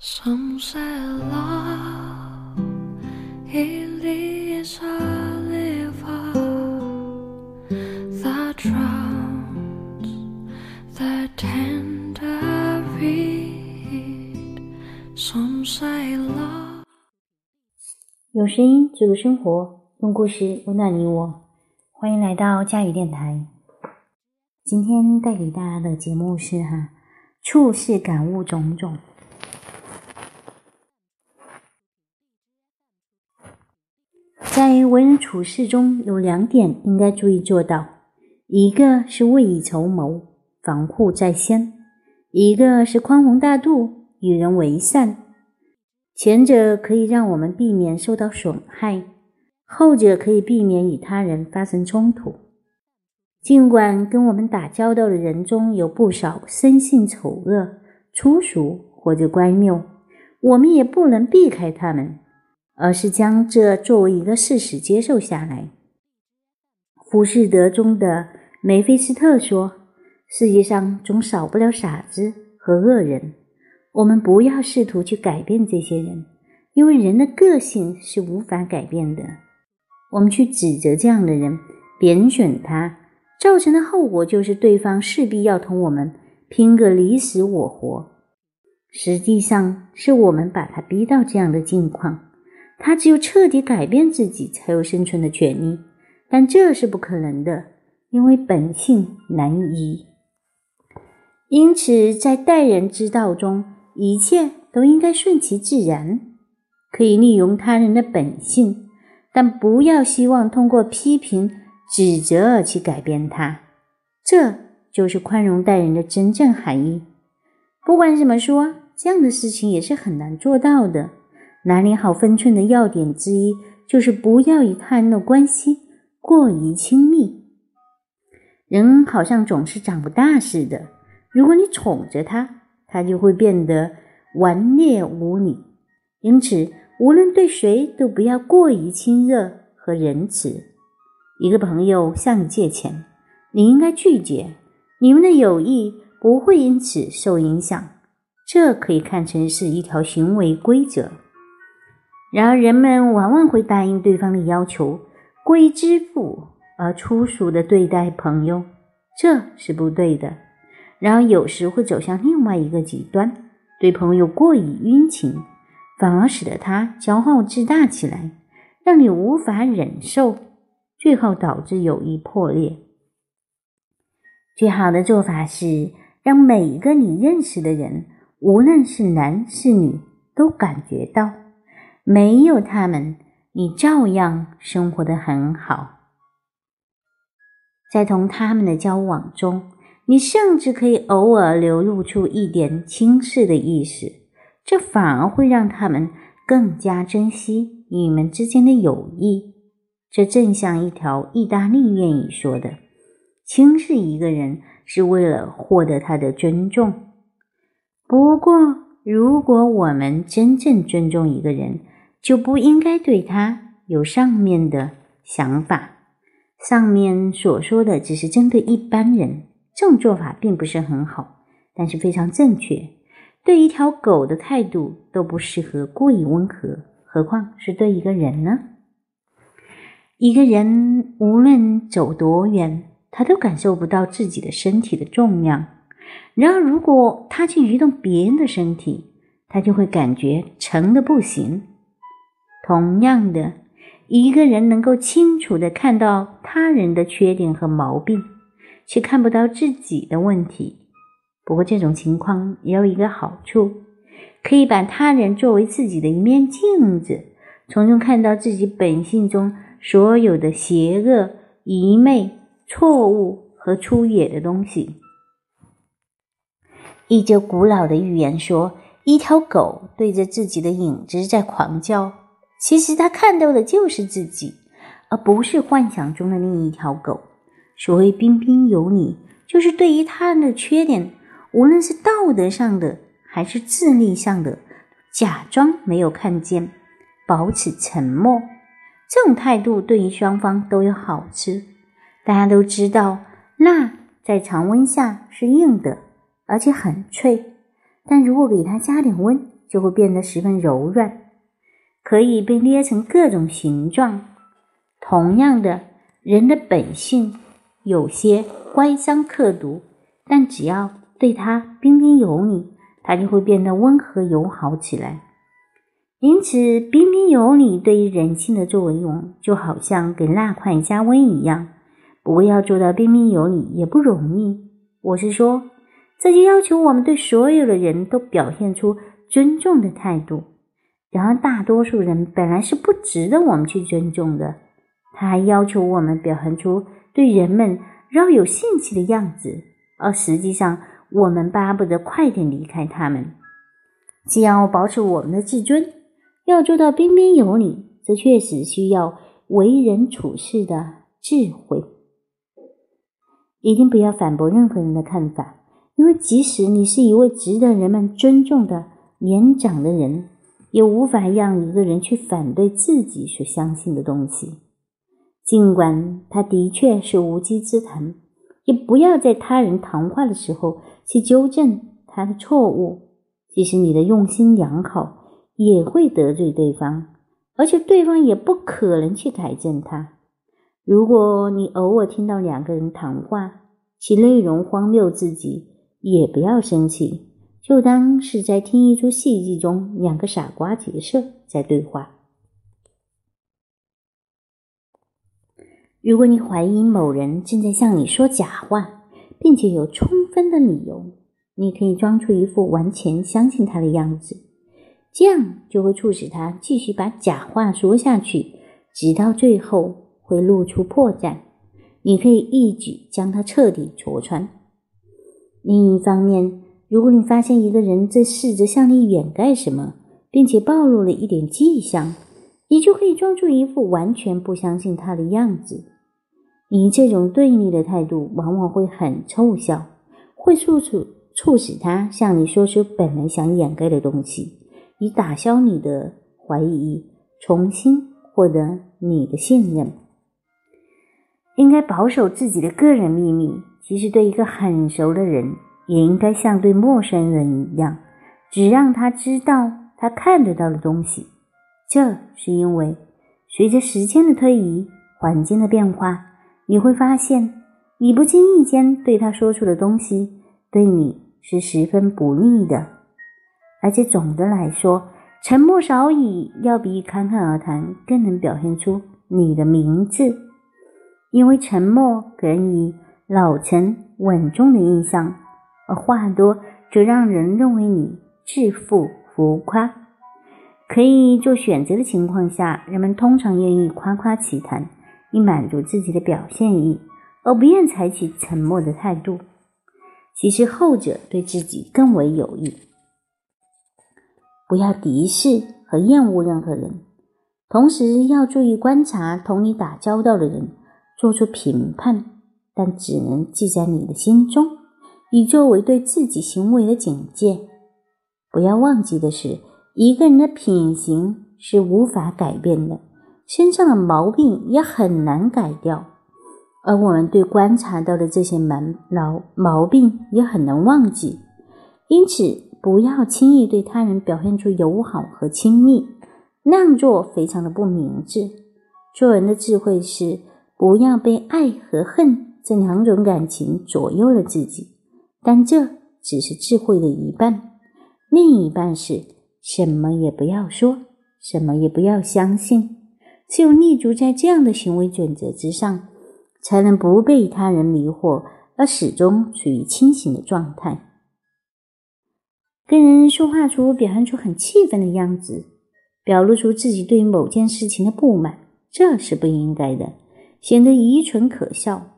Some say love it is a river that drowns the tender reed. Some say love. 用声音记录生活，用故事温暖你我。欢迎来到佳宇电台。今天带给大家的节目是哈，处事感悟种种。在为人处事中有两点应该注意做到：一个是未雨绸缪，防护在先；一个是宽宏大度，与人为善。前者可以让我们避免受到损害，后者可以避免与他人发生冲突。尽管跟我们打交道的人中有不少生性丑恶、粗俗或者乖谬，我们也不能避开他们。而是将这作为一个事实接受下来。浮士德中的梅菲斯特说：“世界上总少不了傻子和恶人。我们不要试图去改变这些人，因为人的个性是无法改变的。我们去指责这样的人，贬损他，造成的后果就是对方势必要同我们拼个你死我活。实际上，是我们把他逼到这样的境况。”他只有彻底改变自己，才有生存的权利，但这是不可能的，因为本性难移。因此，在待人之道中，一切都应该顺其自然，可以利用他人的本性，但不要希望通过批评、指责而去改变他。这就是宽容待人的真正含义。不管怎么说，这样的事情也是很难做到的。拿捏好分寸的要点之一，就是不要与他人的关系过于亲密。人好像总是长不大似的，如果你宠着他，他就会变得顽劣无理。因此，无论对谁都不要过于亲热和仁慈。一个朋友向你借钱，你应该拒绝，你们的友谊不会因此受影响。这可以看成是一条行为规则。然而，人们往往会答应对方的要求，过于支付而粗俗的对待朋友，这是不对的。然而，有时会走向另外一个极端，对朋友过于殷勤，反而使得他骄傲自大起来，让你无法忍受，最后导致友谊破裂。最好的做法是让每一个你认识的人，无论是男是女，都感觉到。没有他们，你照样生活的很好。在同他们的交往中，你甚至可以偶尔流露出一点轻视的意思，这反而会让他们更加珍惜你们之间的友谊。这正像一条意大利谚语说的：“轻视一个人是为了获得他的尊重。”不过，如果我们真正尊重一个人，就不应该对他有上面的想法。上面所说的只是针对一般人，这种做法并不是很好，但是非常正确。对一条狗的态度都不适合过于温和，何况是对一个人呢？一个人无论走多远，他都感受不到自己的身体的重量。然而，如果他去移动别人的身体，他就会感觉沉的不行。同样的，一个人能够清楚地看到他人的缺点和毛病，却看不到自己的问题。不过，这种情况也有一个好处，可以把他人作为自己的一面镜子，从中看到自己本性中所有的邪恶、愚昧、错误和粗野的东西。一则古老的寓言说，一条狗对着自己的影子在狂叫。其实他看到的就是自己，而不是幻想中的另一条狗。所谓彬彬有礼，就是对于他人的缺点，无论是道德上的还是智力上的，假装没有看见，保持沉默。这种态度对于双方都有好处。大家都知道，蜡在常温下是硬的，而且很脆，但如果给它加点温，就会变得十分柔软，可以被捏成各种形状。同样的，人的本性有些乖张刻毒，但只要对他彬彬有礼，他就会变得温和友好起来。因此，彬彬有礼对于人性的作用，就好像给蜡块加温一样。不过，要做到彬彬有礼也不容易。我是说。这就要求我们对所有的人都表现出尊重的态度。然而，大多数人本来是不值得我们去尊重的。他还要求我们表现出对人们饶有兴趣的样子，而实际上，我们巴不得快点离开他们。既要保持我们的自尊，要做到彬彬有礼，这确实需要为人处事的智慧。一定不要反驳任何人的看法。因为即使你是一位值得人们尊重的年长的人，也无法让一个人去反对自己所相信的东西，尽管他的确是无稽之谈。也不要在他人谈话的时候去纠正他的错误，即使你的用心良好，也会得罪对方，而且对方也不可能去改正他。如果你偶尔听到两个人谈话，其内容荒谬至极。也不要生气，就当是在听一出戏剧中两个傻瓜角色在对话。如果你怀疑某人正在向你说假话，并且有充分的理由，你可以装出一副完全相信他的样子，这样就会促使他继续把假话说下去，直到最后会露出破绽。你可以一举将他彻底戳穿。另一方面，如果你发现一个人在试着向你掩盖什么，并且暴露了一点迹象，你就可以装出一副完全不相信他的样子。你这种对立的态度往往会很凑效，会促促促使他向你说出本来想掩盖的东西，以打消你的怀疑，重新获得你的信任。应该保守自己的个人秘密。其实，对一个很熟的人，也应该像对陌生人一样，只让他知道他看得到的东西。这是因为，随着时间的推移，环境的变化，你会发现，你不经意间对他说出的东西，对你是十分不利的。而且，总的来说，沉默少语要比侃侃而谈更能表现出你的明智，因为沉默给人以。老成稳重的印象，而话多则让人认为你自负浮夸。可以做选择的情况下，人们通常愿意夸夸其谈，以满足自己的表现欲，而不愿采取沉默的态度。其实后者对自己更为有益。不要敌视和厌恶任何人，同时要注意观察同你打交道的人，做出评判。但只能记在你的心中，以作为对自己行为的警戒。不要忘记的是，一个人的品行是无法改变的，身上的毛病也很难改掉。而我们对观察到的这些蛮毛毛病也很难忘记。因此，不要轻易对他人表现出友好和亲密，那样做非常的不明智。做人的智慧是不要被爱和恨。这两种感情左右了自己，但这只是智慧的一半，另一半是什么也不要说，什么也不要相信。只有立足在这样的行为准则之上，才能不被他人迷惑，而始终处于清醒的状态。跟人说话时表现出很气愤的样子，表露出自己对某件事情的不满，这是不应该的，显得愚蠢可笑。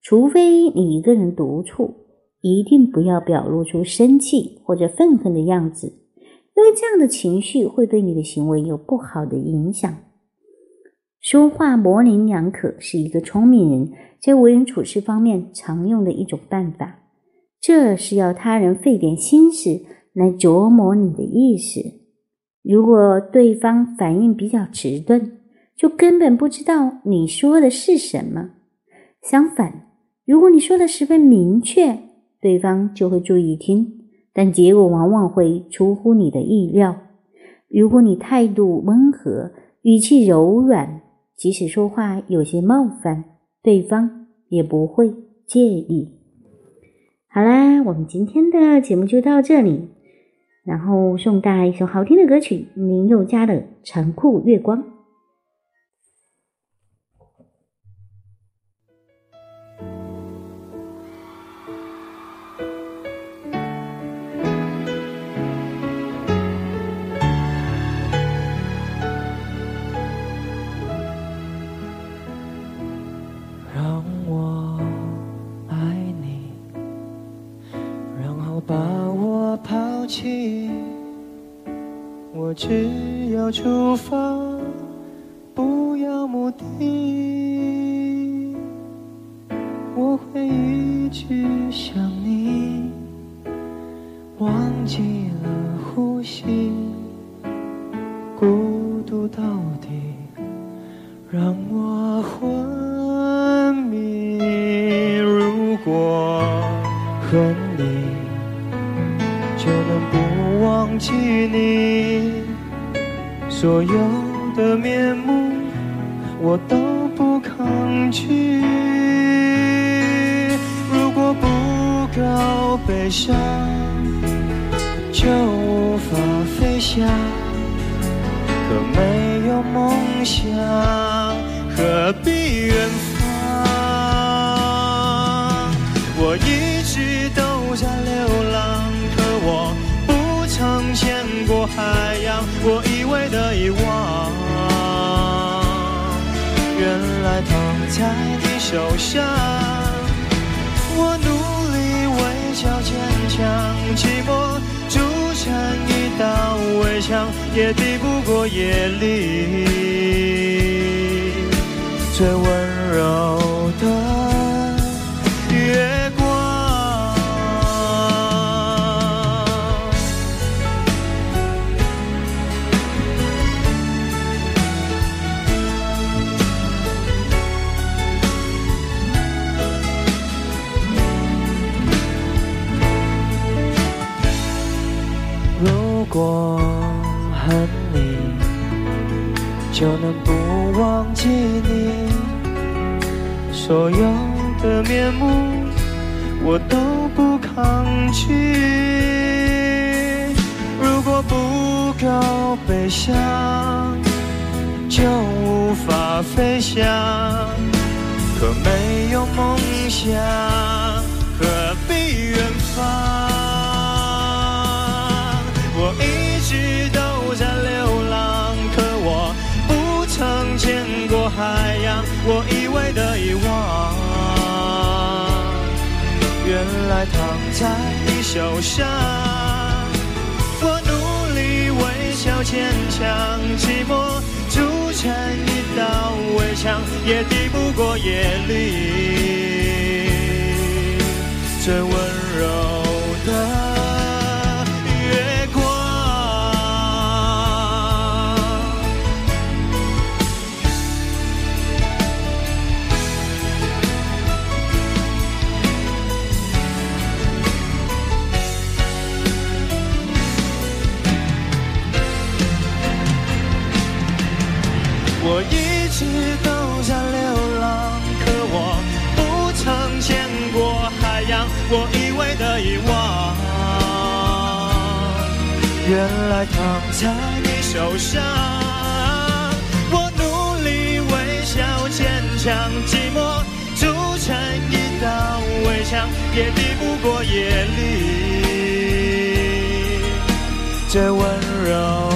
除非你一个人独处，一定不要表露出生气或者愤恨的样子，因为这样的情绪会对你的行为有不好的影响。说话模棱两可是一个聪明人在为人处事方面常用的一种办法，这是要他人费点心思来琢磨你的意思。如果对方反应比较迟钝，就根本不知道你说的是什么。相反，如果你说的十分明确，对方就会注意听，但结果往往会出乎你的意料。如果你态度温和，语气柔软，即使说话有些冒犯，对方也不会介意。好啦，我们今天的节目就到这里，然后送大家一首好听的歌曲，林宥嘉的《残酷月光》。只要出发，不要目的。我会一直想你，忘记了呼吸，孤独到底让我昏迷。如果和你就能不忘记你。所有的面目，我都不抗拒。如果不够悲伤，就无法飞翔。可没有梦想，何必远方？我一直都在流浪，可我不曾见过海洋。我。无谓的遗忘，原来躺在你手上。我努力微笑坚强，寂寞筑成一道围墙，也抵不过夜里最温柔果和你就能不忘记你，所有的面目我都不抗拒。如果不够悲伤，就无法飞翔。可没有梦想，何必远方？还躺在你手上。我努力微笑坚强，寂寞筑成一道围墙，也抵不过夜里最温柔我一直都在流浪，可我不曾见过海洋。我以为的遗忘，原来躺在你手上。我努力微笑坚强，寂寞筑成一道围墙，也抵不过夜里最温柔。